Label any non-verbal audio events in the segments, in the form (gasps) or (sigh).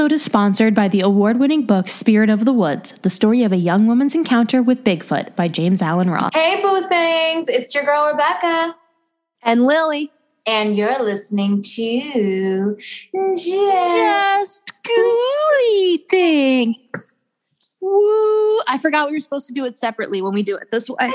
episode is sponsored by the award winning book Spirit of the Woods The Story of a Young Woman's Encounter with Bigfoot by James Allen Ross. Hey, Boo Things! It's your girl, Rebecca. And Lily. And you're listening to Just, Just Boo Things. Woo! I forgot we were supposed to do it separately when we do it this way.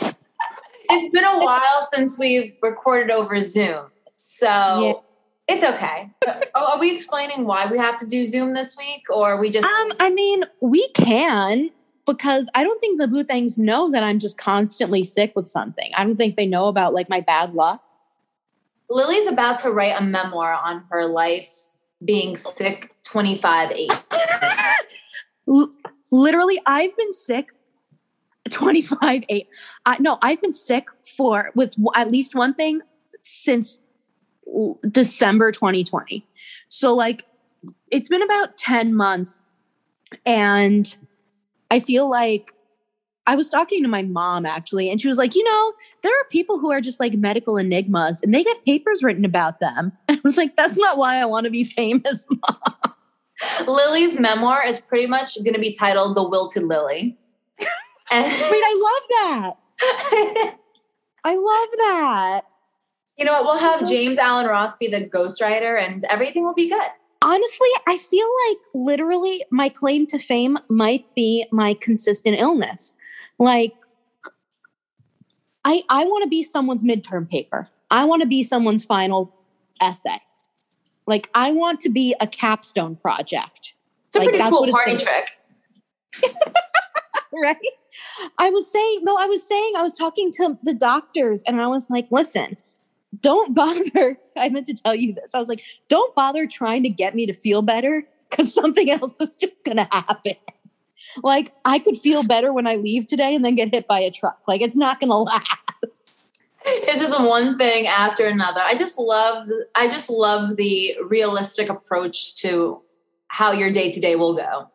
it's been a while since we've recorded over Zoom. So. Yeah it's okay. Are we explaining why we have to do Zoom this week, or we just? Um, I mean, we can because I don't think the Boo Things know that I'm just constantly sick with something. I don't think they know about like my bad luck. Lily's about to write a memoir on her life being sick 25 8. (laughs) Literally, I've been sick 25 8. I, no, I've been sick for with at least one thing since December 2020. So, like, it's been about 10 months. And I feel like I was talking to my mom actually, and she was like, you know, there are people who are just like medical enigmas and they get papers written about them. And (laughs) I was like, that's not why I want to be famous, (laughs) mom. Lily's memoir is pretty much going to be titled The Wilted Lily. And- (laughs) Wait, I love that. I love that. You know what? We'll have James Allen Ross be the ghostwriter and everything will be good. Honestly, I feel like literally my claim to fame might be my consistent illness. Like, I, I want to be someone's midterm paper. I want to be someone's final essay. Like, I want to be a capstone project. It's a like, pretty cool party trick. (laughs) right? I was saying, though, I was saying, I was talking to the doctors and I was like, listen, don't (laughs) bother. I meant to tell you this. I was like, don't bother trying to get me to feel better because something (laughs) else is just going to happen. Like, I could feel better when I leave today and then get hit by a truck. Like, it's not going to last. It's just one thing after another. I just love, I just love the realistic approach to how your day to day will go.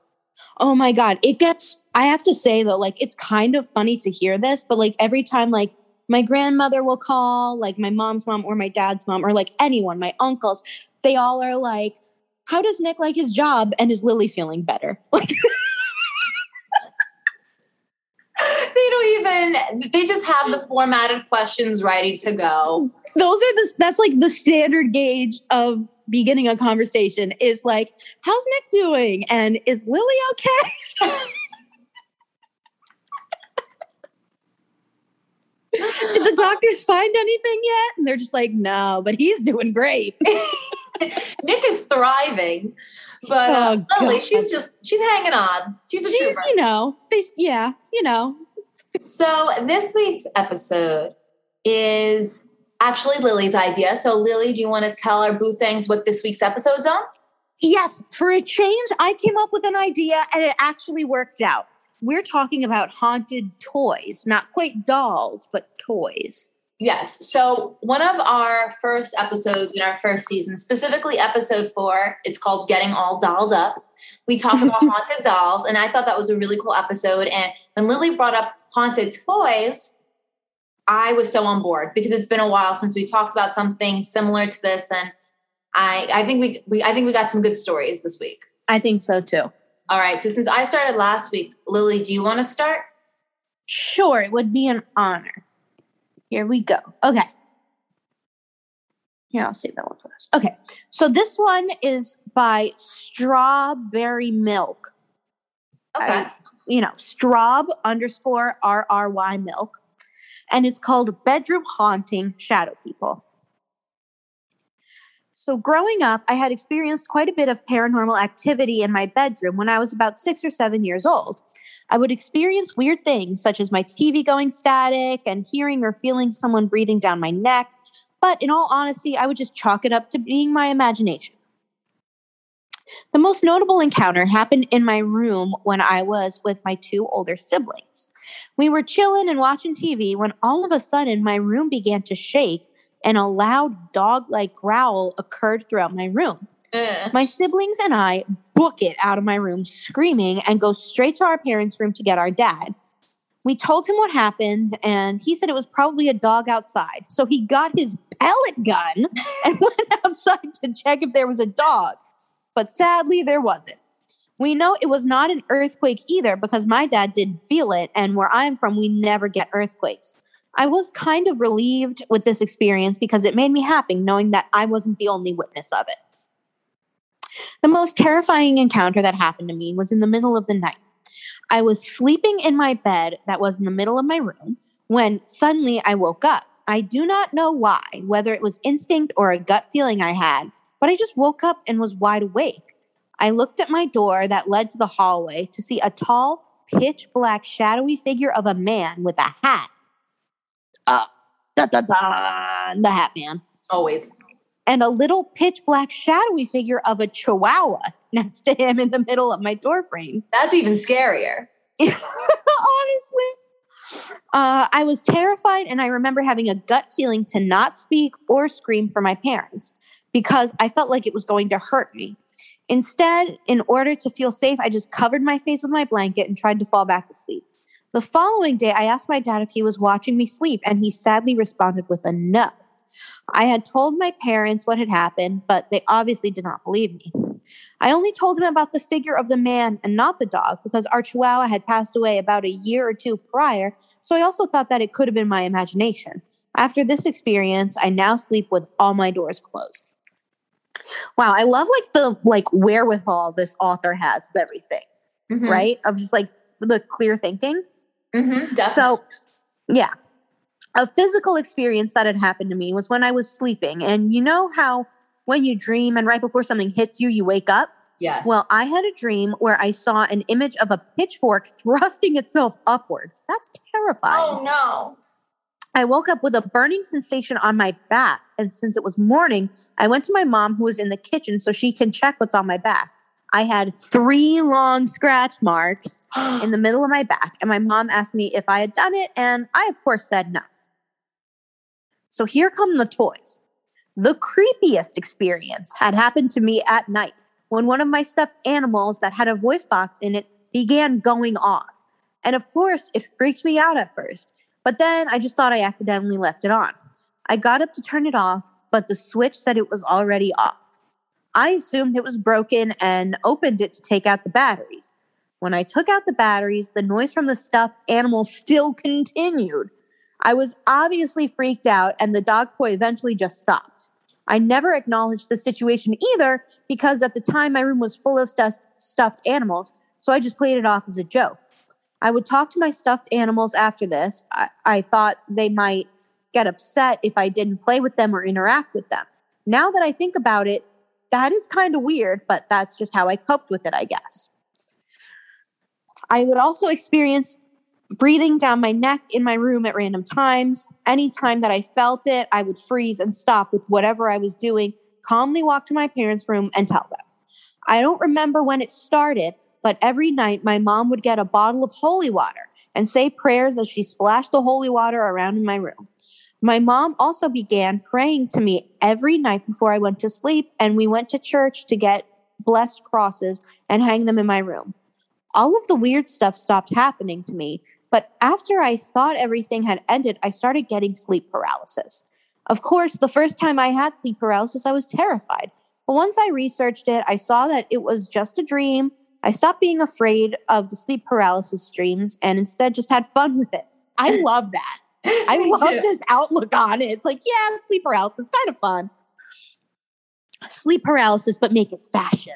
Oh my God. It gets, I have to say though, like, it's kind of funny to hear this, but like every time, like, my grandmother will call, like my mom's mom or my dad's mom, or like anyone, my uncles, they all are like, How does Nick like his job? And is Lily feeling better? (laughs) Like, they don't even they just have the formatted questions ready to go those are the that's like the standard gauge of beginning a conversation is like how's nick doing and is lily okay (laughs) Did the doctors find anything yet? And they're just like, no, but he's doing great. (laughs) Nick is thriving, but uh, oh, Lily, she's just she's hanging on. She's a she's, trooper. You know, they, yeah, you know. So this week's episode is actually Lily's idea. So Lily, do you want to tell our boo things what this week's episode's on? Yes, for a change, I came up with an idea and it actually worked out we're talking about haunted toys, not quite dolls, but toys. Yes. So, one of our first episodes in our first season, specifically episode four, it's called Getting All Dolled Up. We talk about (laughs) haunted dolls, and I thought that was a really cool episode. And when Lily brought up haunted toys, I was so on board because it's been a while since we talked about something similar to this, and I, I think we, we I think we got some good stories this week. I think so too. All right. So since I started last week, Lily, do you want to start? Sure. It would be an honor. Here we go. Okay. Here, I'll save that one for this. Okay. So this one is by Strawberry Milk. Okay. I, you know, Straub underscore RRY Milk. And it's called Bedroom Haunting Shadow People. So, growing up, I had experienced quite a bit of paranormal activity in my bedroom when I was about six or seven years old. I would experience weird things such as my TV going static and hearing or feeling someone breathing down my neck. But in all honesty, I would just chalk it up to being my imagination. The most notable encounter happened in my room when I was with my two older siblings. We were chilling and watching TV when all of a sudden my room began to shake and a loud dog like growl occurred throughout my room. My siblings and I book it out of my room screaming and go straight to our parents' room to get our dad. We told him what happened, and he said it was probably a dog outside. So he got his pellet gun (laughs) and went outside to check if there was a dog. but sadly, there wasn't. We know it was not an earthquake either because my dad didn't feel it, and where I'm from, we never get earthquakes. I was kind of relieved with this experience because it made me happy knowing that I wasn't the only witness of it. The most terrifying encounter that happened to me was in the middle of the night. I was sleeping in my bed that was in the middle of my room when suddenly I woke up. I do not know why, whether it was instinct or a gut feeling I had, but I just woke up and was wide awake. I looked at my door that led to the hallway to see a tall, pitch black, shadowy figure of a man with a hat. Uh, da, da, da, the hat man. Always. And a little pitch black, shadowy figure of a chihuahua next to him in the middle of my door frame. That's even scarier. (laughs) Honestly. Uh, I was terrified, and I remember having a gut feeling to not speak or scream for my parents because I felt like it was going to hurt me. Instead, in order to feel safe, I just covered my face with my blanket and tried to fall back to sleep. The following day, I asked my dad if he was watching me sleep, and he sadly responded with a no. I had told my parents what had happened, but they obviously did not believe me. I only told him about the figure of the man and not the dog because our chihuahua had passed away about a year or two prior, so I also thought that it could have been my imagination. After this experience, I now sleep with all my doors closed. Wow, I love like the like wherewithal this author has of everything, Mhm. right? Of just like the clear thinking. Mhm. So, yeah. A physical experience that had happened to me was when I was sleeping. And you know how when you dream and right before something hits you, you wake up? yes. Well, I had a dream where I saw an image of a pitchfork (laughs) thrusting itself upwards. That's terrifying. oh no. I woke up with a burning sensation on my back. And since it was morning, I went to my mom, who was in the kitchen, so she can check what's on my back. I had three long scratch marks in the (gasps) middle of my back. And my mom asked me if I had done it. And I, of course, said no. So here come the toys. The creepiest experience had happened to me at night when one of my stuffed animals that had a voice box in it began going off. And of course, it freaked me out at first. But then I just thought I accidentally left it on. I got up to turn it off, but the switch said it was already off. I assumed it was broken and opened it to take out the batteries. When I took out the batteries, the noise from the stuffed animal still continued. I was obviously freaked out, and the dog toy eventually just stopped. I never acknowledged the situation either because at the time my room was full of stuffed, stuffed animals, so I just played it off as a joke. I would talk to my stuffed animals after this. I, I thought they might get upset if I didn't play with them or interact with them. Now that I think about it, that is kind of weird, but that's just how I coped with it, I guess. I would also experience breathing down my neck in my room at random times. Anytime that I felt it, I would freeze and stop with whatever I was doing, calmly walk to my parents' room and tell them. I don't remember when it started, but every night my mom would get a bottle of holy water and say prayers as she splashed the holy water around in my room. My mom also began praying to me every night before I went to sleep, and we went to church to get blessed crosses and hang them in my room. All of the weird stuff stopped happening to me, but after I thought everything had ended, I started getting sleep paralysis. Of course, the first time I had sleep paralysis, I was terrified. But once I researched it, I saw that it was just a dream. I stopped being afraid of the sleep paralysis dreams and instead just had fun (laughs) with it. I love that. (laughs) I love this outlook on it. It's like, yeah, sleep paralysis, kind of fun. Sleep paralysis, but make it fashion.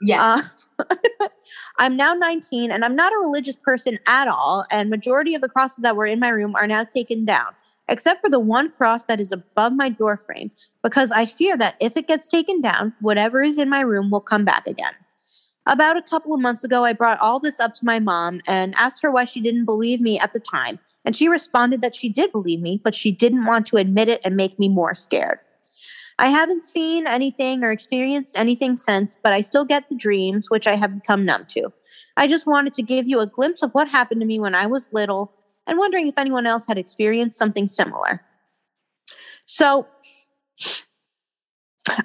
Yeah. Uh, (laughs) I'm now 19 and I'm not a religious person at all. And majority of the crosses that were in my room are now taken down, except for the one cross that is above my door frame, because I fear that if it gets taken down, whatever is in my room will come back again. About a couple of months ago, I brought all this up to my mom and asked her why she didn't believe me at the time. And she responded that she did believe me, but she didn't want to admit it and make me more scared. I haven't seen anything or experienced anything since, but I still get the dreams, which I have become numb to. I just wanted to give you a glimpse of what happened to me when I was little and wondering if anyone else had experienced something similar. So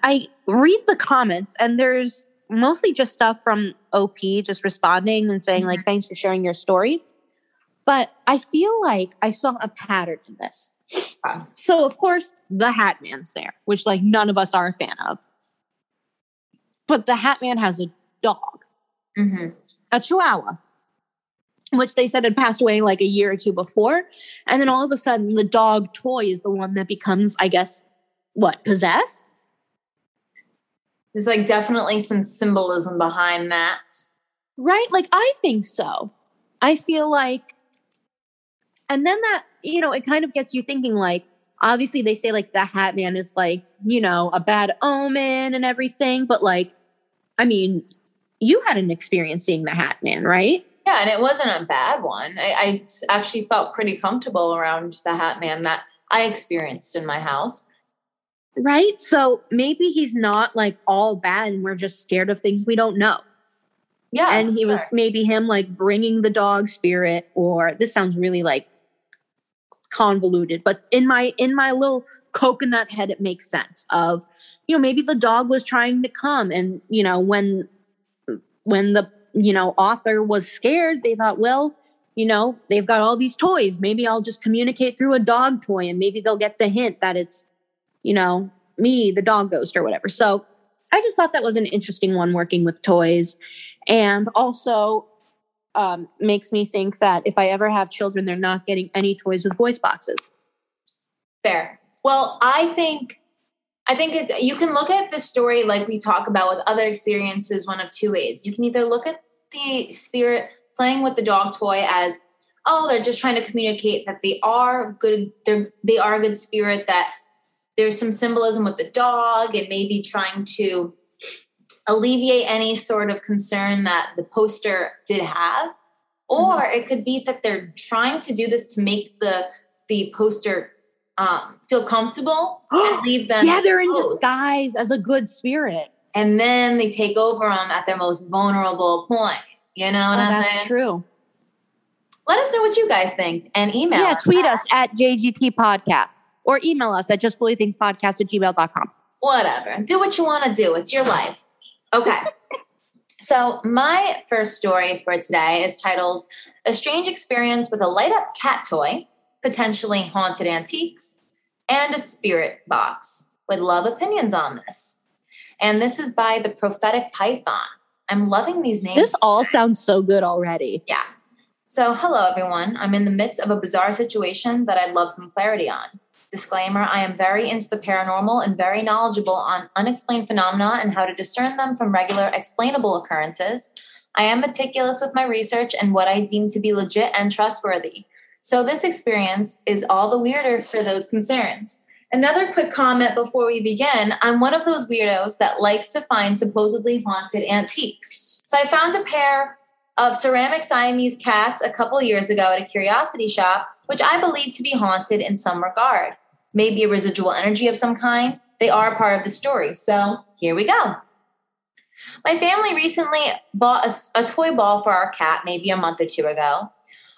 I read the comments, and there's mostly just stuff from OP just responding and saying, like, mm-hmm. thanks for sharing your story. But I feel like I saw a pattern in this. So of course the Hat Man's there, which like none of us are a fan of. but the Hat Man has a dog, hmm a Chihuahua, which they said had passed away like a year or two before. And then all of a sudden, the dog toy is the one that becomes, I guess, what, possessed? There's like definitely some symbolism behind that. Right? Like, I think so. I feel like, and then that, you know, it kind of gets you thinking like, obviously they say like the Hat Man is like, you know, a bad omen and everything, but like, I mean, you had an experience seeing the Hat Man, right? Yeah, and it wasn't a bad one. I, I actually felt pretty comfortable around the Hat Man that I experienced in my house. Right? So maybe he's not like all bad and we're just scared of things we don't know. Yeah, and he was maybe him like bringing the dog spirit or this sounds really like convoluted but in my in my little coconut head it makes sense of you know maybe the dog was trying to come and you know when when the you know author was scared they thought well you know they've got all these toys. Maybe i'll just communicate through a dog toy and maybe they'll get the hint that it's you know me the dog ghost or whatever. So i just thought that was an interesting one working with toys. And also um, makes me think that if I ever have children, they're not getting any toys with voice boxes. Fair. Well, I think I think it, you can look at the story like we talk about with other experiences one of two ways. You can either look at the spirit playing with the dog toy as oh they're just trying to communicate that they are good they're they are a good spirit that there's some symbolism with the dog and maybe trying to alleviate any sort of concern that the poster did have or Mm-hmm. it could be that they're trying to do this to make the the poster um, feel comfortable (gasps) and leave them yeah, they're in disguise as a good spirit. and then they take over them at their most vulnerable point you know what Oh, that's saying true. let us know what you guys think and email yeah, tweet us at JGT Podcast or email us at justbelievethingspodcast at gmail.com. whatever do what you want to do it's your life okay so my first story for today is titled a strange experience with a light up cat toy potentially haunted antiques and a spirit box would love opinions on this and this is by the prophetic python i'm loving these names This all sounds so good already. Yeah. So, hello everyone. I'm in the midst of a bizarre situation that I'd love some clarity on. Disclaimer I am very into the paranormal and very knowledgeable on unexplained phenomena and how to discern them from regular explainable occurrences. I am meticulous with my research and what I deem to be legit and trustworthy. So, this experience is all the weirder for those concerns. Another quick comment before we begin I'm one of those weirdos that likes to find supposedly haunted antiques. So, I found a pair of ceramic Siamese cats a couple years ago at a curiosity shop, which I believe to be haunted in some regard. Maybe a residual energy of some kind. They are part of the story. So here we go. My family recently bought a, a toy ball for our cat maybe a month or two ago.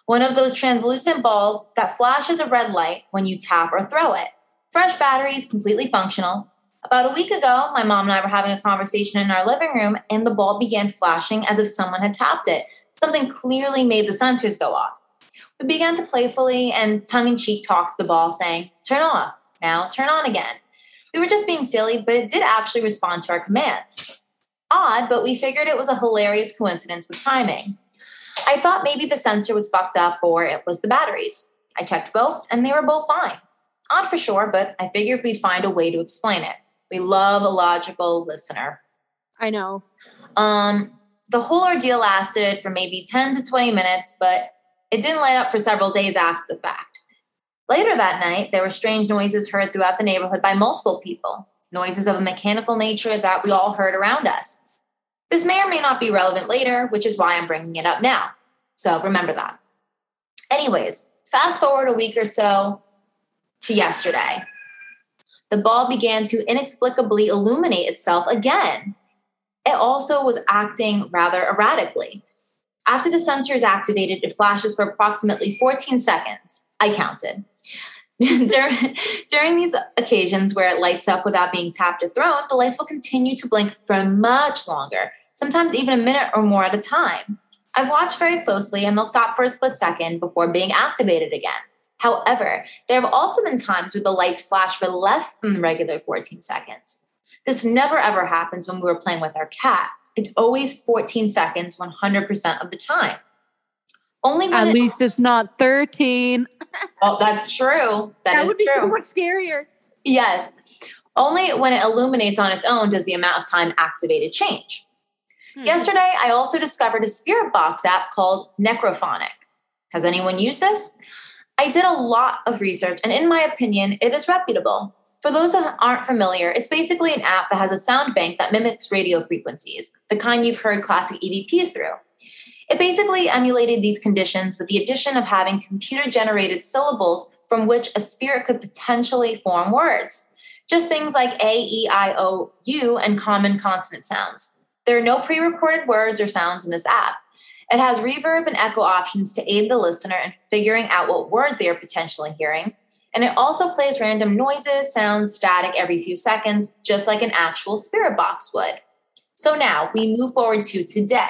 One of those translucent balls that flashes a red light when you tap or throw it. Fresh batteries, completely functional. About a week ago, my mom and I were having a conversation in our living room, and the ball began flashing as if someone had tapped it. Something clearly made the sensors go off. We began to playfully and tongue in cheek talk to the ball, saying, Turn off, now turn on again. We were just being silly, but it did actually respond to our commands. Odd, but we figured it was a hilarious coincidence with timing. I thought maybe the sensor was fucked up or it was the batteries. I checked both, and they were both fine. Odd for sure, but I figured we'd find a way to explain it. We love a logical listener. I know. Um, the whole ordeal lasted for maybe 10 to 20 minutes, but it didn't light up for several days after the fact. Later that night, there were strange noises heard throughout the neighborhood by multiple people, noises of a mechanical nature that we all heard around us. This may or may not be relevant later, which is why I'm bringing it up now. So remember that. Anyways, fast forward a week or so to yesterday. The ball began to inexplicably illuminate itself again. It also was acting rather erratically. After the sensor is activated, it flashes for approximately 14 seconds. I counted. (laughs) during, during these occasions where it lights up without being tapped or thrown, the lights will continue to blink for much longer, sometimes even a minute or more at a time. I've watched very closely and they'll stop for a split second before being activated again. However, there have also been times where the lights flash for less than the regular 14 seconds. This never ever happens when we were playing with our cat. It's always 14 seconds 100% of the time. Only when At least it's not 13. (laughs) oh, that's true. that would be true. so much scarier. Yes. Only when it illuminates on its own does the amount of time activated change. Hmm. Yesterday, I also discovered a spirit box app called Necrophonic. Has anyone used this? I did a lot of research, and in my opinion, it is reputable. For those that aren't familiar, it's basically an app that has a sound bank that mimics radio frequencies, the kind you've heard classic EVPs through. It basically emulated these conditions with the addition of having computer generated syllables from which a spirit could potentially form words. Just things like A, E, I, O, U, and common consonant sounds. There are no pre recorded words or sounds in this app. It has reverb and echo options to aid the listener in figuring out what words they are potentially hearing. And it also plays random noises, sounds, static every few seconds, just like an actual spirit box would. So now we move forward to today.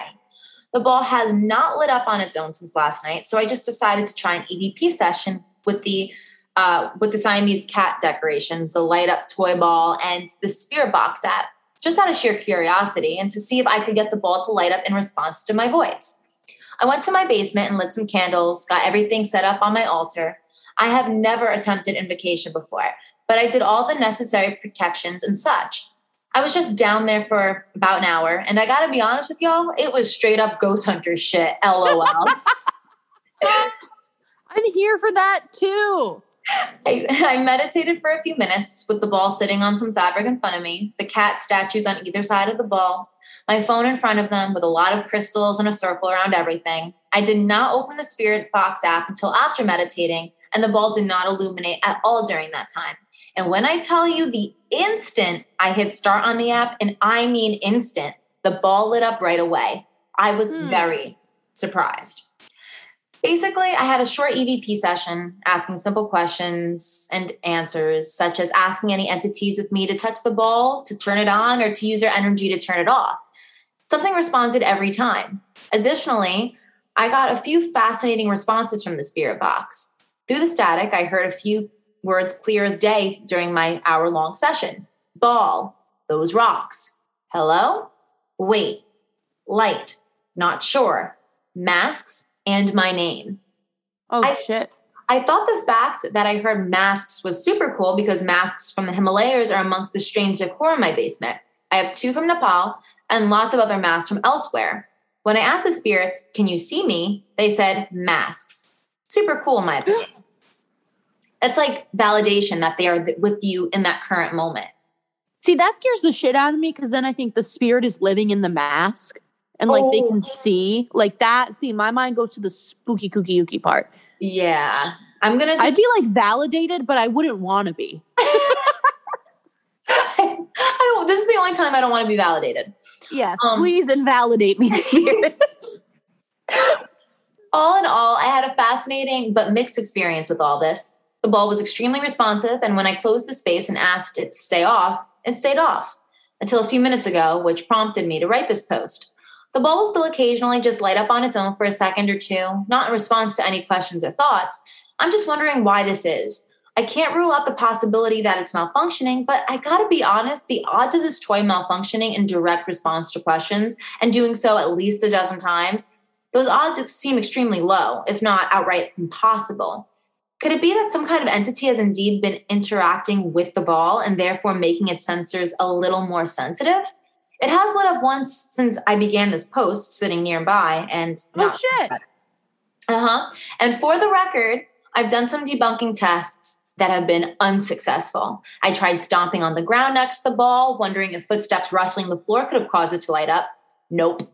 The ball has not lit up on its own since last night, so I just decided to try an EVP session with the uh, with the Siamese cat decorations, the light up toy ball, and the spirit box app, just out of sheer curiosity and to see if I could get the ball to light up in response to my voice. I went to my basement and lit some candles, got everything set up on my altar. I have never attempted invocation before, but I did all the necessary protections and such. I was just down there for about an hour, and I gotta be honest with y'all, it was straight up ghost hunter shit. (laughs) LOL. I'm here for that too. I, I meditated for a few minutes with the ball sitting on some fabric in front of me, the cat statues on either side of the ball, my phone in front of them with a lot of crystals and a circle around everything. I did not open the Spirit Box app until after meditating, and the ball did not illuminate at all during that time. And when I tell you the instant I hit start on the app, and I mean instant, the ball lit up right away. I was Hmm. very surprised. Basically, I had a short EVP session asking simple questions and answers, such as asking any entities with me to touch the ball, to turn it on, or to use their energy to turn it off. Something responded every time. Additionally, I got a few fascinating responses from the spirit box. Through the static, I heard a few words clear as day during my hour long session ball, those rocks, hello, wait, light, not sure, masks, and my name. Oh I- shit. I thought the fact that I heard masks was super cool because masks from the Himalayas are amongst the strange decor in my basement. I have two from Nepal and lots of other masks from elsewhere. When I asked the spirits, Can you see me? they said masks. Super cool, in my (gasps) opinion. It's like validation that they are th- with you in that current moment. See, that scares the shit out of me because then I think the spirit is living in the mask and like they Oh. can see like that. See, my mind goes to the spooky kooky yuki part. Yeah. I'm going to I'd be like validated, but I wouldn't want to be. (laughs) I don't, this is the only time I don't want to be validated. Yes, Um, please invalidate me, spirit. (laughs) (laughs) All in all, I had a fascinating but mixed experience with all this. The ball was extremely responsive, and when I closed the space and asked it to stay off, it stayed off until a few minutes ago, which prompted me to write this post. The ball will still occasionally just light up on its own for a second or two, not in response to any questions or thoughts. I'm just wondering why this is. I can't rule out the possibility that it's malfunctioning, but I gotta be honest, the odds of this toy malfunctioning in direct response to questions and doing so at least a dozen times those odds seem extremely low, if not outright impossible. Could it be that some kind of entity has indeed been interacting with the ball and therefore making its sensors a little more sensitive? It has lit up once since I began this post, sitting nearby, and oh shit. uh huh. And for the record, I've done some debunking tests that have been unsuccessful. I tried stomping on the ground next to the ball, wondering if footsteps rustling the floor could have caused it to light up. Nope.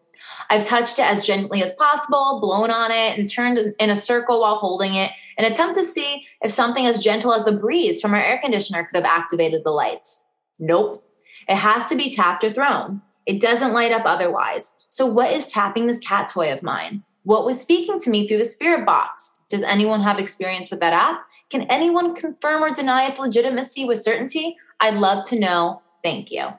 I've touched it as gently as possible, blown on it, and turned in a circle while holding it, an attempt to see if something as gentle as the breeze from our air conditioner could have activated the lights. Nope. It has to be tapped or thrown. It doesn't light up otherwise. So, what is tapping this cat toy of mine? What was speaking to me through the spirit box? Does anyone have experience with that app? Can anyone confirm or deny its legitimacy with certainty? I'd love to know. Thank you.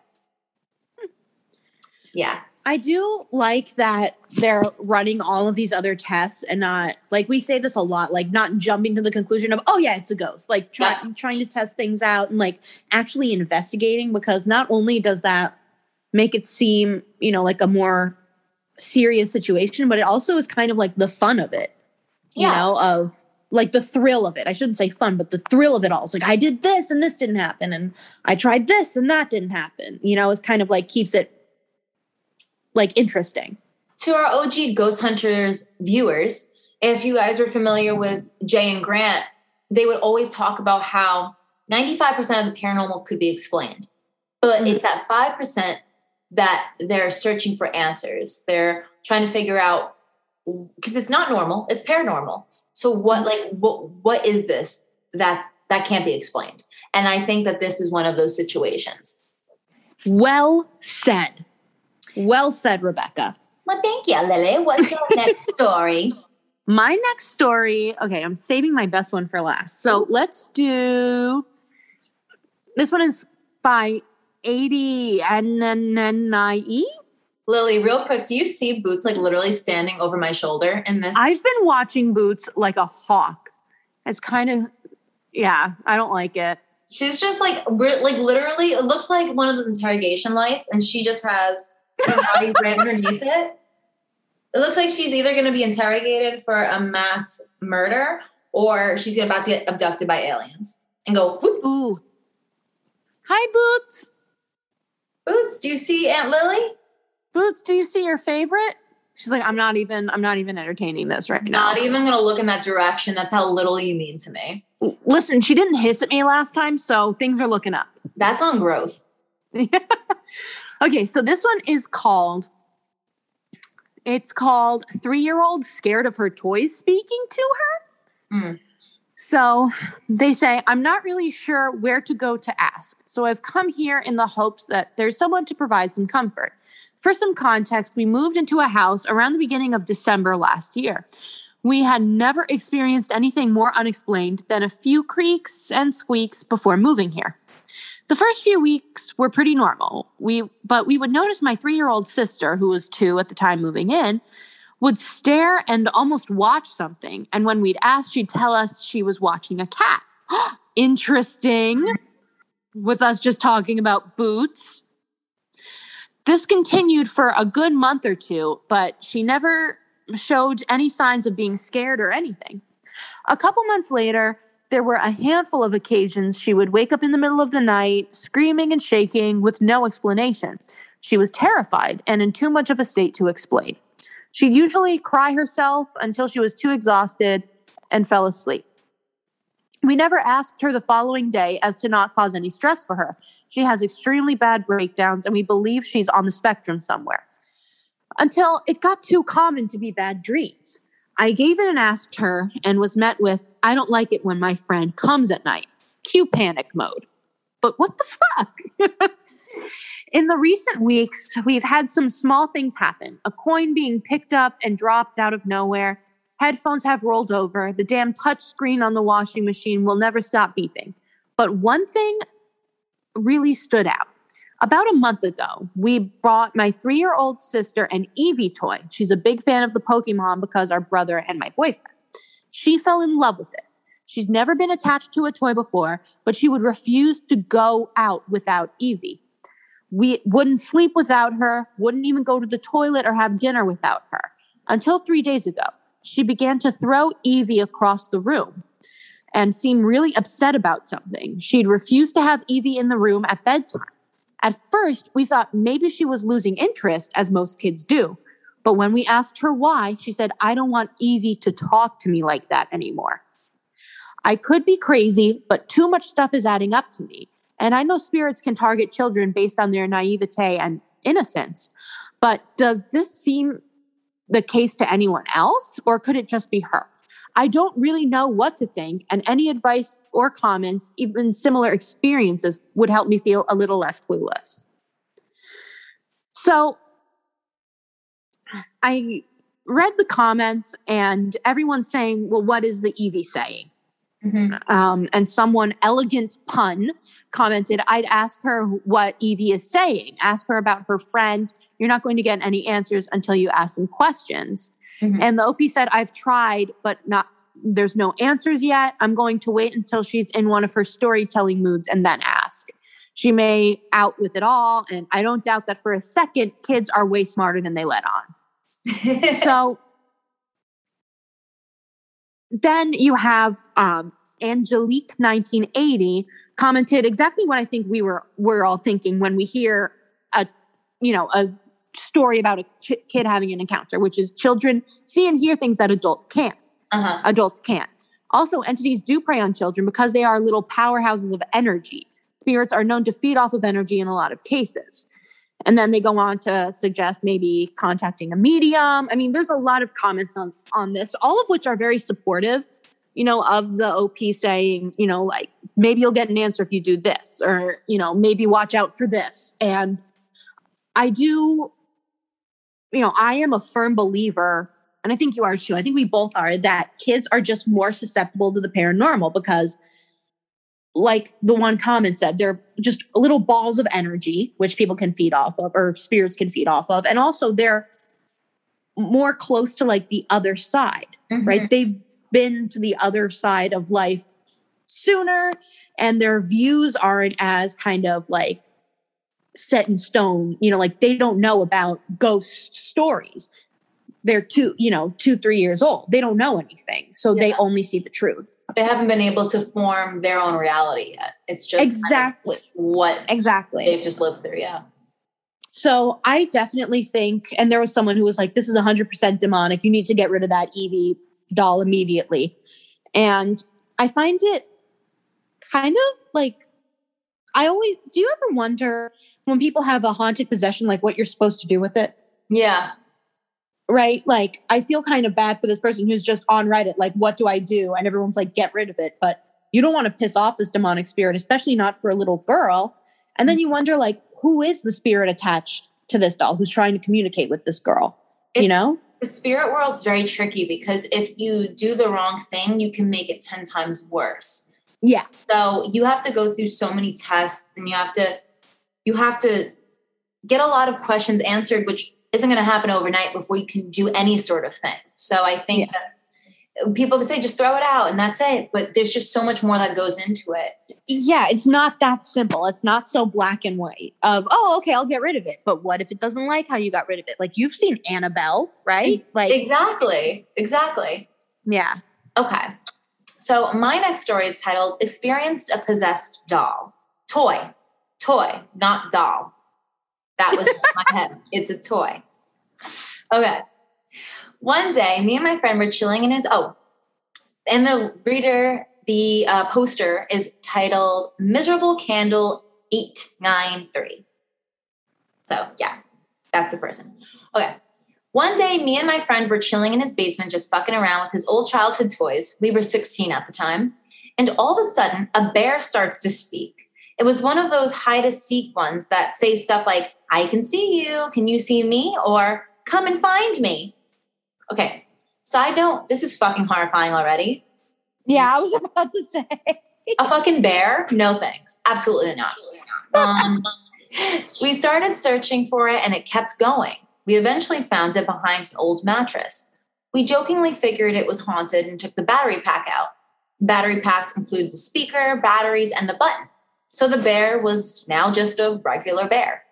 Yeah. I do like that they're running all of these other tests and not like we say this a lot, like not jumping to the conclusion of, oh yeah, it's a ghost. Like try, Yeah. trying to test things out and like actually investigating because not only does that make it seem, you know, like a more serious situation, but it also is kind of like the fun of it. You Yeah. know, of like the thrill of it. I shouldn't say fun, but the thrill of it all. It's like I did this and this didn't happen, and I tried this and that didn't happen. You know, it kind of like keeps it like interesting. to our OG Ghost Hunters viewers, if you guys are familiar with Jay and Grant, they would always talk about how 95% of the paranormal could be explained. But Mhm. it's that 5% that they're searching for answers. They're trying to figure out because it's not normal, it's paranormal. So what like what what is this that that can't be explained? And I think that this is one of those situations. Well said. Well said, Rebecca. Well, thank you, Lily. What's your (laughs) next story? My next story, okay, I'm saving my best one for last. So let's do this one is by 80 N-N-N-I-E. Lily, real quick, do you see Boots like literally standing over my shoulder in this? I've been watching Boots like a hawk. It's kind of, yeah, I don't like it. She's just like, like literally, it looks like one of those interrogation lights, and she just has body right underneath it. It looks like she's either going to be interrogated for a mass murder or she's about to get abducted by aliens and go, whoop. Ooh. Hi, Boots. Boots, do you see Aunt Lily? Boots, do you see your favorite? She's like, I'm not even, I'm not even entertaining this right now. Not even going to look in that direction. That's how little you mean to me. Listen, she didn't hiss at me last time, so things are looking up. That's on growth. (laughs) okay, so this one is called it's called 3-year-old scared of her toys speaking to her. Hmm. So, they say, "I'm not really sure where to go to ask. So, I've come here in the hopes that there's someone to provide some comfort." For some context, we moved into a house around the beginning of December last year. We had never experienced anything more unexplained than a few creaks and squeaks before moving here. The first few weeks were pretty normal. We but we would notice my 3-year-old sister, who was 2 at the time moving in, would stare and almost watch something. And when we'd ask, she'd tell us she was watching a cat. (gasps) Interesting. With us just talking about boots. This continued for a good month or two, but she never showed any signs of being scared or anything. A couple months later, there were a handful of occasions she would wake up in the middle of the night, screaming and shaking with no explanation. She was terrified and in too much of a state to explain. She'd usually cry herself until she was too exhausted and fell asleep. We never asked her the following day as to not cause any stress for her. She has extremely bad breakdowns, and we believe she's on the spectrum somewhere. Until it got too common to be bad dreams. I gave it and asked her and was met with, I don't like it when my friend comes at night. Cue panic mode. But what the fuck? (laughs) In the recent weeks, we've had some small things happen. A coin being picked up and dropped out of nowhere. Headphones have rolled over. The damn touch screen on the washing machine will never stop beeping. But one thing really stood out. About a month ago, we brought my three year old sister an Eevee toy. She's a big fan of the Pokemon because our brother and my boyfriend. She fell in love with it. She's never been attached to a toy before, but she would refuse to go out without Eevee. We wouldn't sleep without her, wouldn't even go to the toilet or have dinner without her. Until three days ago, she began to throw Eevee across the room and seemed really upset about something. She'd refused to have Eevee in the room at bedtime. At first, we thought maybe she was losing interest, as most kids do. But when we asked her why, she said, I don't want Eevee to talk to me like that anymore. I could be crazy, but too much stuff is adding up to me. And I know spirits can target children based on their naivete and innocence. But does this seem the case to anyone else, or could it just be her? I don't really know what to think, and any advice or comments, even similar experiences, would help me feel a little less clueless. So I read the comments, and everyone's saying, Well, what is the Eevee saying? Um, and someone, elegant pun, commented, I'd ask her what Eevee is saying. Ask her about her friend. you're not going to get any answers until you ask some questions. Mhm. And the OP said, I've tried, but not there's no answers yet. I'm going to wait until she's in one of her storytelling moods and then ask. She may out with it all. And I don't doubt that for a second, kids are way smarter than they let on. (laughs) so then you have um, Angelique 1980 commented exactly what I think we were we're all thinking when we hear a you know a story about a ch- kid having an encounter, which is children see and hear things that adult can't uh-huh. adults can't. Also, entities do prey on children because they are little powerhouses of energy. Spirits are known to feed off of energy in a lot of cases. And then they go on to suggest maybe contacting a medium. I mean, there's a lot of comments on, on this, all of which are very supportive, you know, of the OP saying, you know, like maybe you'll get an answer if you do this, or, you know, maybe watch out for this. And I do, you know, I am a firm believer and I think you are too. I think we both are that kids are just more susceptible to the paranormal because, like the one comment said, they're just little balls of energy, which people can feed off of or spirits can feed off of. And also, they're more close to like the other side, Mhm. right? They've been to the other side of life sooner and their views aren't as kind of like set in stone you know like they don't know about ghost stories. They're two you know two three years old. They don't know anything so they only see the truth. They haven't been able to form their own reality yet. It's just kind of exactly. what exactly. they've just lived through. Yeah. so i definitely think and there was someone who was like this is 100% demonic. You need to get rid of that Eevee doll immediately. And i find it kind of like i always do you ever wonder when people have a haunted possession like what you're supposed to do with it Yeah. right? Like, I feel kind of bad for this person who's just on Reddit, like, what do I do? And everyone's like, get rid of it. But you don't want to piss off this demonic spirit, especially not for a little girl. And then you wonder, like, who is the spirit attached to this doll who's trying to communicate with this girl? you know? The spirit world's very tricky because if you do the wrong thing, you can make it 10 times worse. Yeah. So you have to go through so many tests and you have to you have to get a lot of questions answered, which isn't going to happen overnight before you can do any sort of thing. So I think that people can say just throw it out and that's it, but there's just so much more that goes into it. Yeah, it's not that simple. It's not so black and white of, oh, okay, I'll get rid of it. But what if it doesn't like how you got rid of it? Like you've seen Annabelle, right? Like, Exactly. Exactly. yeah. Okay. So my next story is titled Experienced a Possessed Doll. Toy. Toy, not doll. That was just my head. (laughs) It's a toy. Okay. One day, me and my friend were chilling in his oh, and the reader, the uh, poster is titled Miserable Candle 893. So yeah, that's the person. Okay. One day, me and my friend were chilling in his basement, just fucking around with his old childhood toys. We were 16 at the time. And all of a sudden, a bear starts to speak. It was one of those hide and seek ones that say stuff like, I can see you. Can you see me? Or come and find me. Okay. Side note, this is fucking horrifying already. Yeah, I was (laughs) about to say. A fucking bear? No thanks. Absolutely not. Um, we started searching for it and it kept going. We eventually found it behind an old mattress. We jokingly figured it was haunted and took the battery pack out. Battery packs include the speaker, batteries, and the button. So the bear was now just a regular bear.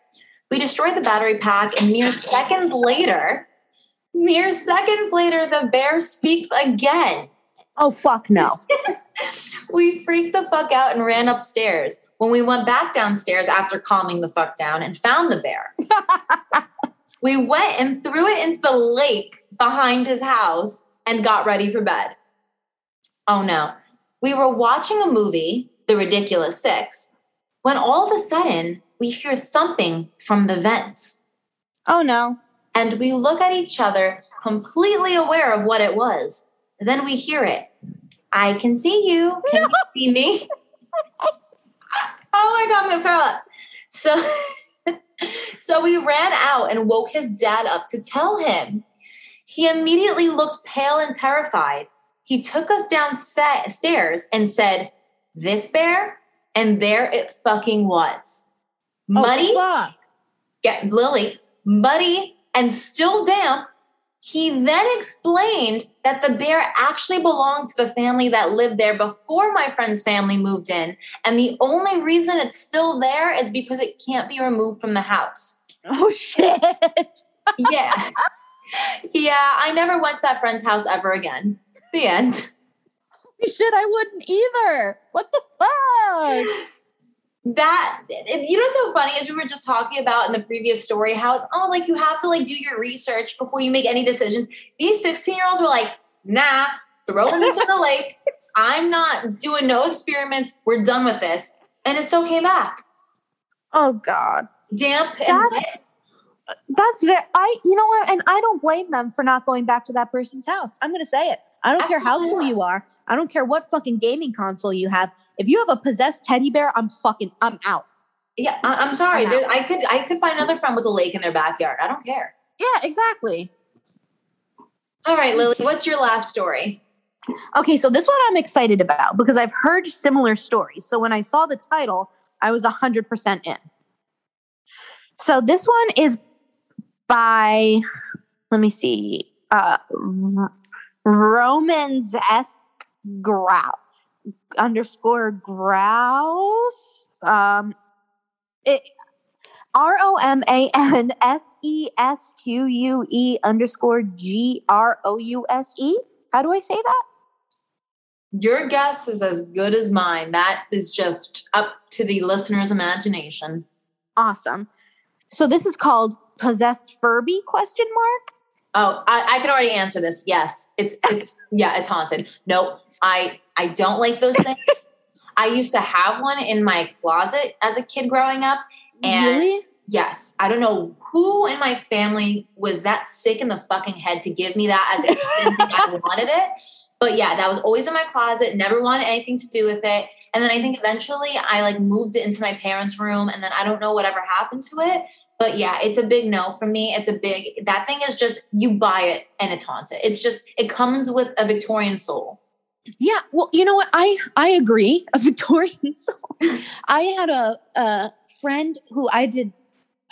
We destroyed the battery pack, and mere seconds later, mere seconds later, the bear speaks again. Oh, fuck no. (laughs) We freaked the fuck out and ran upstairs. When we went back downstairs after calming the fuck down and found the bear, (laughs) we went and threw it into the lake behind his house and got ready for bed. Oh no. We were watching a movie, The Ridiculous Six, when all of a sudden we hear thumping from the vents. Oh, no. And we look at each other, completely aware of what it was. Then we hear it. I can see you. Can you see me? oh my god, I'm gonna throw up. So, (laughs) so we ran out and woke his dad up to tell him. He immediately looked pale and terrified. He took us downstairs and said, "This bear," and there it fucking was. Oh, muddy, Oh, fuck. get Lily, muddy, and still damp. He then explained that the bear actually belonged to the family that lived there before my friend's family moved in. And the only reason it's still there is because it can't be removed from the house. Oh shit. (laughs) Yeah. yeah, I never went to that friend's house ever again. The end. Shit, I wouldn't either. What the fuck? that you know what's so funny is we were just talking about in the previous story how it's oh like you have to like do your research before you make any decisions these 16 year olds were like nah throwing this in the lake (laughs) i'm not doing no experiments we're done with this and it still came back Oh god. damp and wet. That's that's very I you know what? And I don't blame them for not going back to that person's house. I'm gonna say it. I don't care how cool Absolutely. you are. I don't care what fucking gaming console you have. If you have a possessed teddy bear, I'm fucking I'm out. yeah I- i'm sorry I'm there, i could i could find another friend with a lake in their backyard i don't care Yeah, exactly. all right lily what's your last story Okay, so this one I'm excited about because I've heard similar stories. So when I saw the title, I was 100% in. So this one is by, let me see, uh, Romans esque grouse underscore grouse. Um, it, R O M A N S E S Q U E underscore G R O U S E. How do I say that? your guess is as good as mine that is just up to the listener's imagination Awesome. So this is called possessed Furby question mark. Oh, I, I can already answer this. Yes, it's it's (laughs) yeah, it's haunted. Nope, I I don't like those (laughs) things. I used to have one in my closet as a kid growing up, and really? yes, I don't know who in my family was that sick in the fucking head to give me that as a kid I (laughs) wanted it. But yeah, that was always in my closet. Never wanted anything to do with it. And then I think eventually I like moved it into my parents' room, and then I don't know whatever happened to it. But yeah, it's a big no for me. It's a big that thing is just you buy it and it's haunted. It's just it comes with a Victorian soul. Yeah. Well, you know what? I I agree. A Victorian (laughs) soul. I had a a friend who I did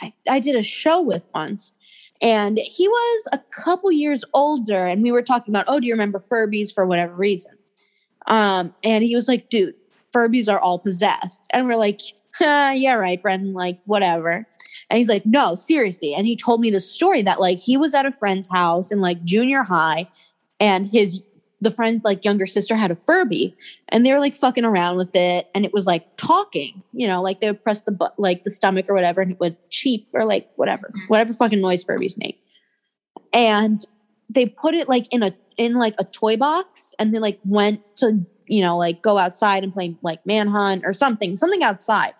I, I did a show with once, and he was a couple years older, and we were talking about, oh, do you remember Furbies for whatever reason? Um, and he was like, dude, Furbies are all possessed, and we're like, yeah, right, Brendan, like whatever. And he's like, no, seriously. And he told me the story that like he was at a friend's house in like junior high, and his the friend's like younger sister had a Furby, and they were like fucking around with it, and it was like talking, you know, like they would press the butt, like the stomach or whatever, and it would cheep or like whatever, Mhm. whatever fucking noise Furbies make. And they put it like in a in like a toy box, and they like went to you know like go outside and play like manhunt or something, something outside.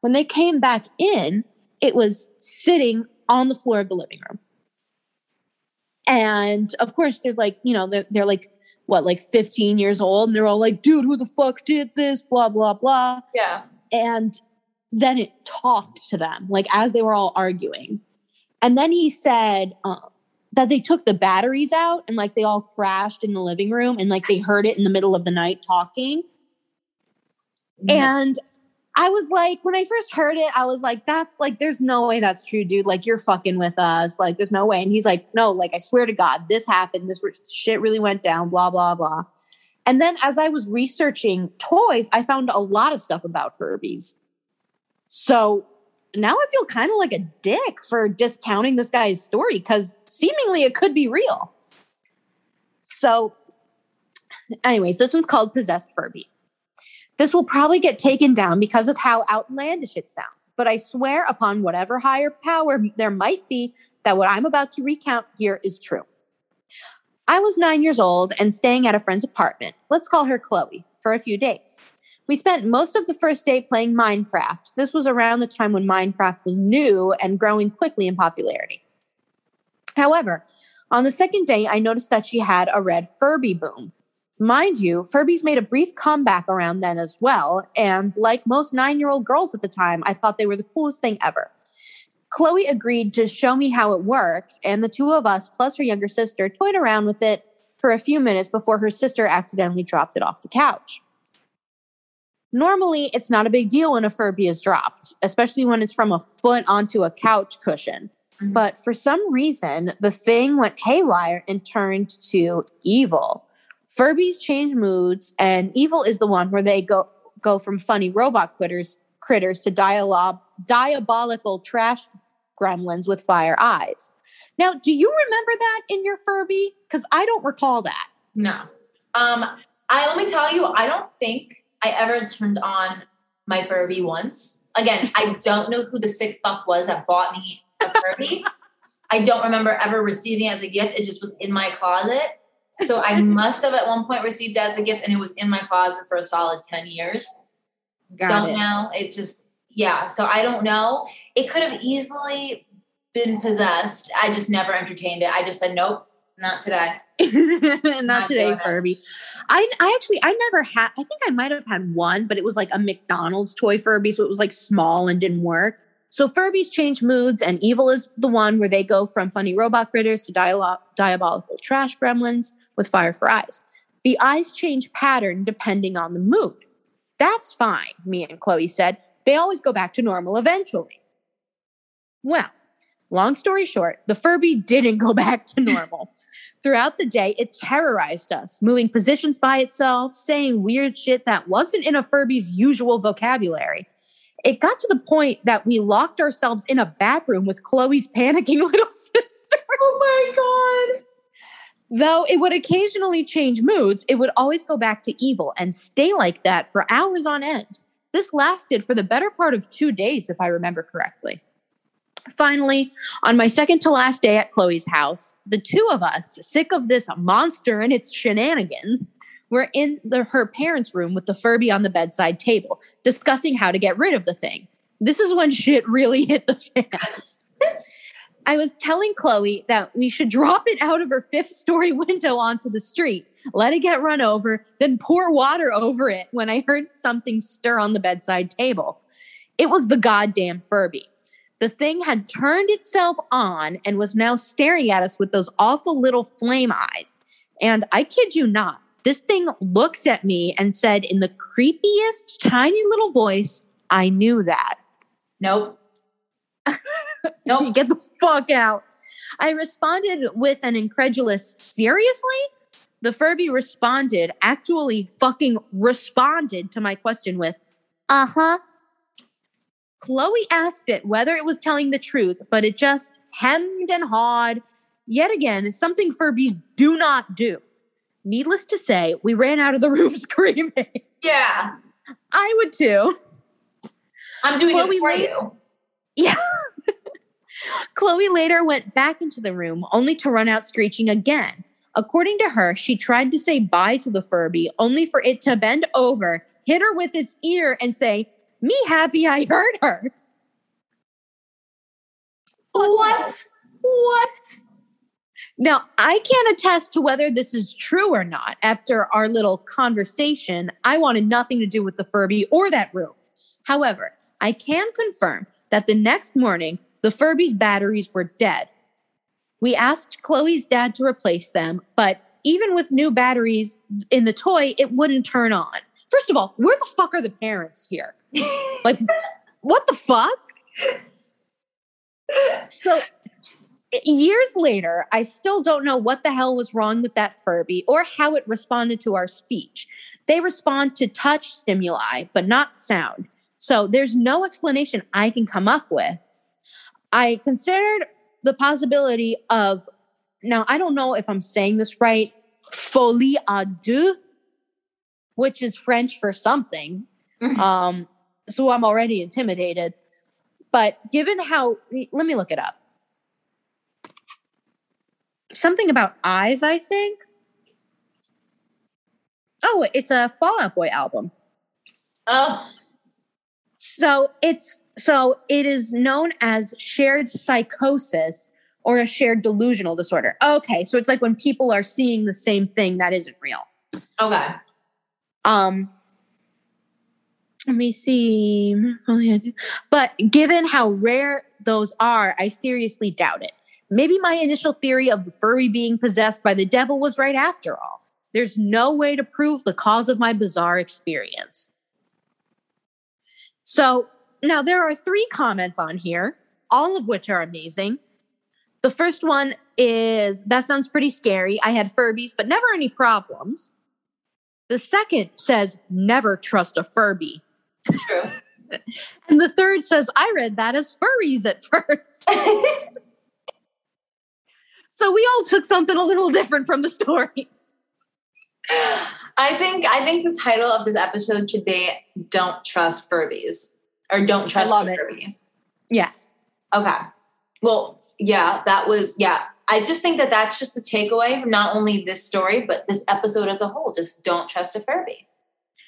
When they came back in, it was sitting on the floor of the living room. And of course, they're like, you know, they're, they're like, what, like 15 years old? And they're all like, dude, who the fuck did this? Blah, blah, blah. Yeah. And then it talked to them, like as they were all arguing. And then he said uh, that they took the batteries out and like they all crashed in the living room and like they heard it in the middle of the night talking. And I was like, when I first heard it, I was like, that's like, there's no way that's true, dude. Like, you're fucking with us. Like, there's no way. And he's like, no, like, I swear to God, this happened. This shit really went down, blah, blah, blah. And then as I was researching toys, I found a lot of stuff about Furbies. So now I feel kind of like a dick for discounting this guy's story because seemingly it could be real. So, anyways, this one's called Possessed Furby. This will probably get taken down because of how outlandish it sounds, but I swear upon whatever higher power there might be that what I'm about to recount here is true. I was nine years old and staying at a friend's apartment, let's call her Chloe, for a few days. We spent most of the first day playing Minecraft. This was around the time when Minecraft was new and growing quickly in popularity. However, on the second day, I noticed that she had a red Furby boom. Mind you, Furbies made a brief comeback around then as well, and like most nine year old girls at the time, I thought they were the coolest thing ever. Chloe agreed to show me how it worked, and the two of us, plus her younger sister, toyed around with it for a few minutes before her sister accidentally dropped it off the couch. Normally, it's not a big deal when a Furby is dropped, especially when it's from a foot onto a couch cushion. Mm-hmm. But for some reason, the thing went haywire and turned to evil. Furbies change moods, and evil is the one where they go go from funny robot critters critters to dialogue, diabolical trash gremlins with fire eyes. Now, do you remember that in your Furby? Because I don't recall that. No. Um, I let me tell you, I don't think I ever turned on my Furby once. Again, I don't know who the sick fuck was that bought me a Furby. (laughs) I don't remember ever receiving it as a gift. It just was in my closet. So I must have at one point received it as a gift and it was in my closet for a solid 10 years. Got don't it. know. It just, yeah. So I don't know. It could have easily been possessed. I just never entertained it. I just said, nope, not today. (laughs) not, not, today, Furby. I I actually I never had I think I might have had one, but it was like a McDonald's toy Furby, so it was like small and didn't work. So Furbies change moods, and evil is the one where they go from funny robot critters to dialo- diabolical trash gremlins with fire for eyes. The eyes change pattern depending on the mood. That's fine, me and Chloe said. They always go back to normal eventually. Well, long story short, the Furby (laughs) didn't go back to normal. Throughout the day, it terrorized us, moving positions by itself, saying weird shit that wasn't in a Furby's usual vocabulary. It got to the point that we locked ourselves in a bathroom with Chloe's panicking (laughs) little sister. Oh my God. Though it would occasionally change moods, it would always go back to evil and stay like that for hours on end. This lasted for the better part of two days, if I remember correctly. Finally, on my second to last day at Chloe's house, the two of us, sick of this monster and its shenanigans, were in the, her parents' room with the Furby on the bedside table, discussing how to get rid of the thing. This is when shit really hit the fan. I was telling Chloe that we should drop it out of her fifth story (laughs) window onto the street, let it get run over, then pour water over it when I heard something stir on the bedside table. It was the goddamn Furby. The thing had turned itself on and was now staring at us with those awful little flame eyes. And I kid you not, this thing looked at me and said in the creepiest, tiny little voice, I knew that. Nope. (laughs) Nope. Get the fuck out. I responded with an incredulous, seriously? The Furby responded, actually fucking responded to my question with, uh huh. Chloe asked it whether it was telling the truth, but it just hemmed and hawed. Yet again, something Furbies do not do. Needless to say, we ran out of the room (laughs) screaming. Yeah. I would too. I'm doing Chloe it for you. Yeah. (laughs) Chloe later went back into the room only to run out screeching again. According to her, she tried to say bye to the Furby only for it to bend over, hit her with its ear, and say, Me happy I hurt her. What? What? Now, I can't attest to whether this is true or not. After our little conversation, I wanted nothing to do with the Furby or that room. However, I can confirm that the next morning, the Furby's batteries were dead. We asked Chloe's dad to replace them, but even with new batteries in the toy, it wouldn't turn on. First of all, where the fuck are the parents here? (laughs) like, what the fuck? So, years later, I still don't know what the hell was wrong with that Furby or how it responded to our speech. They respond to touch stimuli, but not sound. So, there's no explanation I can come up with. I considered the possibility of now I don't know if I'm saying this right, folie à deux, which is French for something. Mm-hmm. Um, so I'm already intimidated. But given how let me look it up. Something about eyes, I think. Oh, it's a Fall Out Boy album. Oh. So it's so it is known as shared psychosis or a shared delusional disorder. Okay, so it's like when people are seeing the same thing that isn't real. Okay. Um let me see. But given how rare those are, I seriously doubt it. Maybe my initial theory of the furry being possessed by the devil was right after all. There's no way to prove the cause of my bizarre experience. So now, there are three comments on here, all of which are amazing. The first one is that sounds pretty scary. I had Furbies, but never any problems. The second says never trust a Furby. True. (laughs) And the third says I read that as furries at first. (laughs) so we all took something a little different from the story. (laughs) I think I think the title of this episode should be "Don't Trust Furbies" or "Don't Trust love a it. Furby." Yes. Okay. Well, yeah, that was yeah. I just think that that's just the takeaway from not only this story but this episode as a whole. Just don't trust a Furby.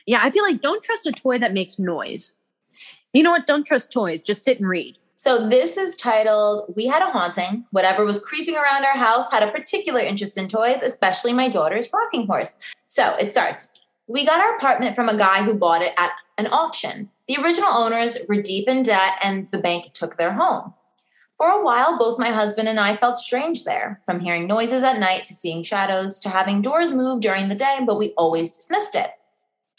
Yeah, I feel like don't trust a toy that makes noise. You know what? Don't trust toys. Just sit and read. So this is titled "We Had a Haunting." Whatever was creeping around our house had a particular interest in toys, especially my daughter's rocking horse. So it starts. We got our apartment from a guy who bought it at an auction. The original owners were deep in debt, and the bank took their home. For a while, both my husband and I felt strange there, from hearing noises at night to seeing shadows to having doors move during the day, but we always dismissed it.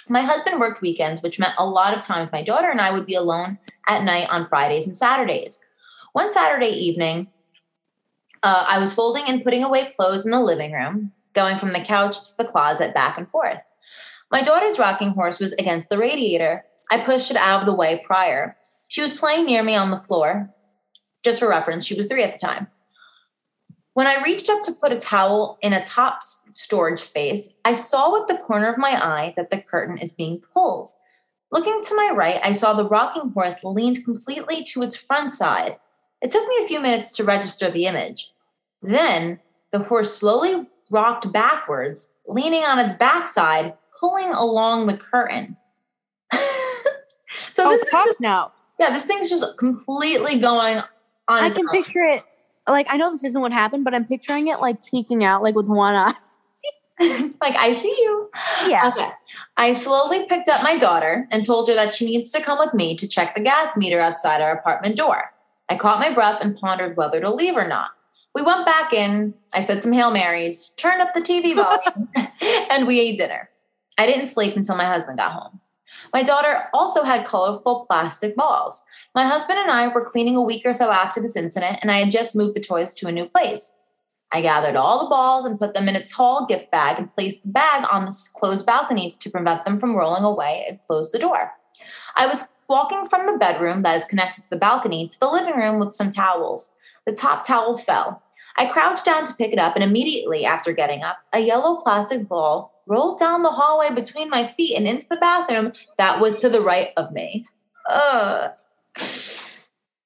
My husband worked weekends, which meant a lot of time with my daughter, and I would be alone at night on Fridays and Saturdays. One Saturday evening, uh, I was folding and putting away clothes in the living room, going from the couch to the closet back and forth. My daughter's rocking horse was against the radiator. I pushed it out of the way prior. She was playing near me on the floor. Just for reference, she was three at the time. When I reached up to put a towel in a top storage space, I saw with the corner of my eye that the curtain is being pulled. Looking to my right, I saw the rocking horse leaned completely to its front side. It took me a few minutes to register the image. Then the horse slowly rocked backwards, leaning on its backside, pulling along the curtain. (laughs) so Oh, this is fuck just, no. yeah, this thing's just completely going on. I can own. picture it. Like I know this isn't what happened, but I'm picturing it like peeking out, like with one eye. (laughs) like I see you. Yeah. Okay. I slowly picked up my daughter and told her that she needs to come with me to check the gas meter outside our apartment door. I caught my breath and pondered whether to leave or not. We went back in. I said some Hail Marys, turned up the TV (laughs) volume, (laughs) and we ate dinner. I didn't sleep until my husband got home. My daughter also had colorful plastic balls. My husband and I were cleaning a week or so after this incident, and I had just moved the toys to a new place. I gathered all the balls and put them in a tall gift bag and placed the bag on the closed balcony to prevent them from rolling away and closed the door. I was walking from the bedroom that is connected to the balcony to the living room with some towels. The top towel fell. I crouched down to pick it up, and immediately after getting up, a yellow plastic ball rolled down the hallway between my feet and into the bathroom that was to the right of me. Ugh.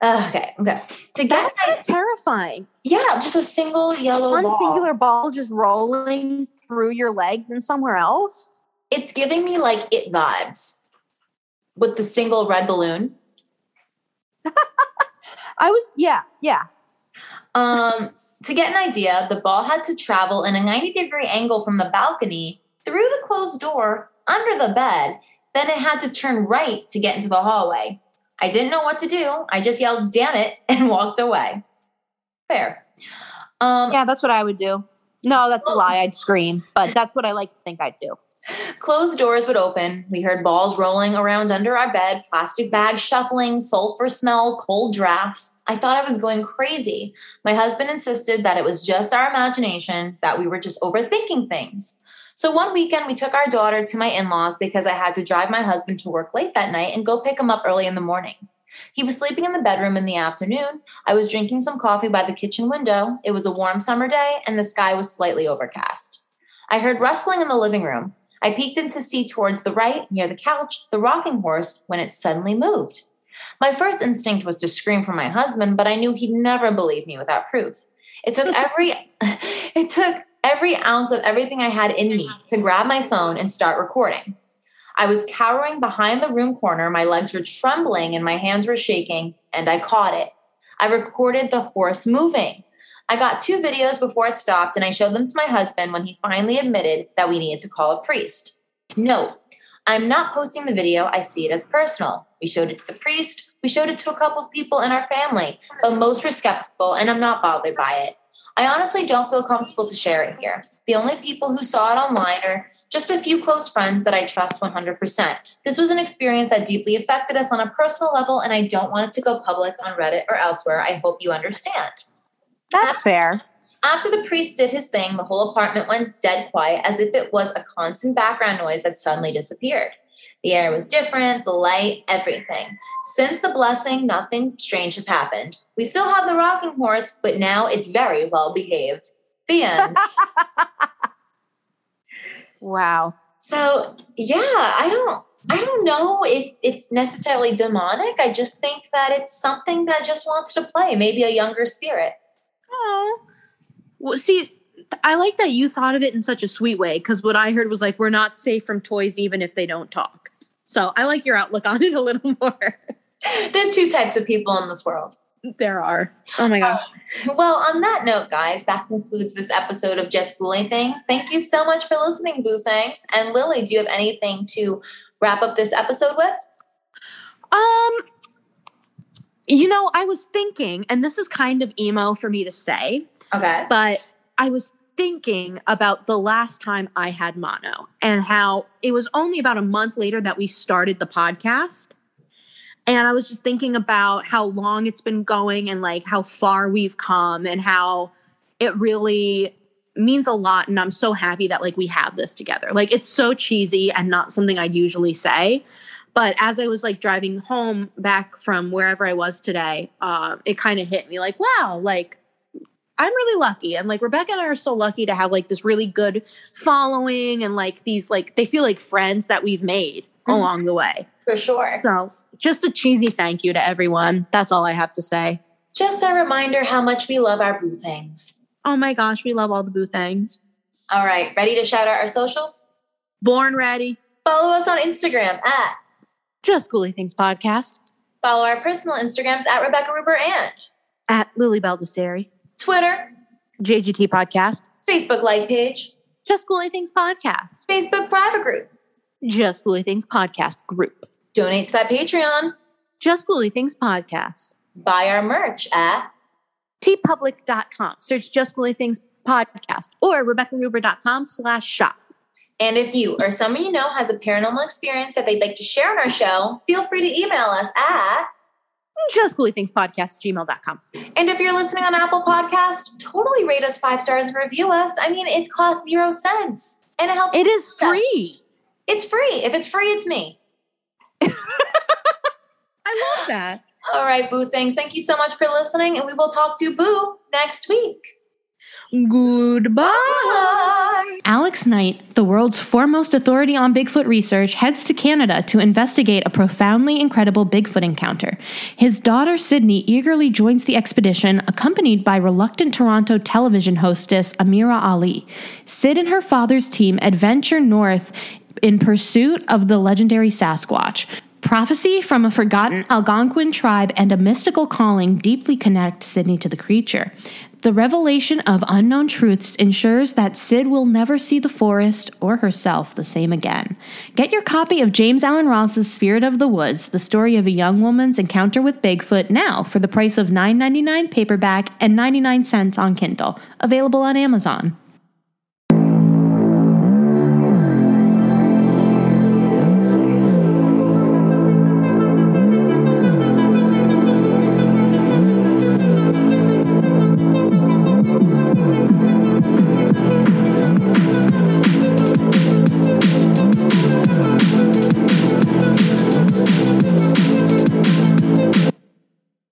Okay, okay. To get That's kind of terrifying. yeah, just a single yellow One ball. singular ball just rolling through your legs and somewhere else. It's giving me like it vibes with the single red balloon. (laughs) I was, yeah, yeah. Um, to get an idea, the ball had to travel in a 90 degree angle from the balcony through the closed door under the bed. Then it had to turn right to get into the hallway. I didn't know what to do. I just yelled, damn it, (laughs) and walked away. Fair. Um, Yeah, that's what I would do. No, that's a lie. I'd scream, but that's what I like to think I'd do. Closed doors would open. We heard balls rolling around under our bed, plastic bags shuffling, sulfur smell, cold drafts. I thought I was going crazy. My husband insisted that it was just our imagination, that we were just overthinking things. So one weekend, we took our daughter to my in laws because I had to drive my husband to work late that night and go pick him up early in the morning. He was sleeping in the bedroom in the afternoon. I was drinking some coffee by the kitchen window. It was a warm summer day, and the sky was slightly overcast. I heard rustling in the living room. I peeked in to see towards the right, near the couch, the rocking horse when it suddenly moved. My first instinct was to scream for my husband, but I knew he'd never believe me without proof. It took (laughs) every (laughs) it took every ounce of everything I had in me to grab my phone and start recording. I was cowering behind the room corner, my legs were trembling and my hands were shaking, and I caught it. I recorded the horse moving. I got two videos before it stopped and I showed them to my husband when he finally admitted that we needed to call a priest. No, I'm not posting the video, I see it as personal. We showed it to the priest, we showed it to a couple of people in our family, but most were skeptical and I'm not bothered by it. I honestly don't feel comfortable to share it here. The only people who saw it online are just a few close friends that I trust 100%. This was an experience that deeply affected us on a personal level, and I don't want it to go public on Reddit or elsewhere. I hope you understand. That's fair. After the priest did his thing, the whole apartment went dead quiet as if it was a constant background noise that suddenly disappeared. The air was different, the light, everything. Since the blessing, nothing strange has happened. We still have the rocking horse, but now it's very well behaved. The end. (laughs) wow. So, yeah, I don't I don't know if it's necessarily demonic. I just think that it's something that just wants to play, maybe a younger spirit. Oh. Well, see, I like that you thought of it in such a sweet way because what I heard was like, we're not safe from toys even if they don't talk. So I like your outlook on it a little (laughs) more. There's two types of people in this world. There are. Oh my gosh. Uh, well, on that note, guys, that concludes this episode of Just Ghoulie Things. Thank you so much for listening, Boo Thanks. And Lily, do you have anything to wrap up this episode with? Um, you know, I was thinking, and this is kind of emo for me to say. Okay. But I was thinking about the last time I had mono and how it was only about a month later that we started the podcast. And I was just thinking about how long it's been going and like how far we've come and how it really means a lot. And I'm so happy that like we have this together. Like it's so cheesy and not something I'd usually say. But as I was like driving home back from wherever I was today, uh, it kind of hit me like, wow, like I'm really lucky. And like Rebecca and I are so lucky to have like this really good following and like these like they feel like friends that we've made mm-hmm. along the way. For sure. So just a cheesy thank you to everyone. That's all I have to say. Just a reminder how much we love our boo things. Oh my gosh, we love all the boo things. All right, ready to shout out our socials? Born ready. Follow us on Instagram at Just Ghoulie Things Podcast. Follow our personal Instagrams at Rebecca Ruber and at Lily Baldessari. Twitter, JGT Podcast. Facebook like page, Just Ghoulie Things Podcast. Facebook private group, Just Ghoulie Things Podcast group. Donate to that Patreon, Just Ghoulie Things Podcast. Buy our merch at teepublic.com. Search Just Ghoulie Things Podcast or RebeccaRuber.com slash shop. And if you or someone you know has a paranormal experience that they'd like to share on our show, feel free to email us at just ghoulie things podcast gmail.com. And if you're listening on Apple Podcast, totally rate us five stars and review us. I mean, it costs zero cents and it helps. It is free. It's free. If it's free, it's me. (laughs) I love that. All right, Boo Things. Thank you so much for listening, and we will talk to Boo next week. Goodbye. Alex Knight, the world's foremost authority on Bigfoot research, heads to Canada to investigate a profoundly incredible Bigfoot encounter. His daughter Sydney eagerly joins the expedition, accompanied by reluctant Toronto television hostess Amira Ali. Sid and her father's team adventure north in pursuit of the legendary Sasquatch. Prophecy from a forgotten mm. Algonquin tribe and a mystical calling deeply connect Sydney to the creature. The revelation of unknown truths ensures that Sid will never see the forest or herself the same again. Get your copy of James Allen Ross's Spirit of the Woods, the story of a young woman's encounter with Bigfoot, now for the price of $9.99 paperback and 99 cents on Kindle. Available on Amazon.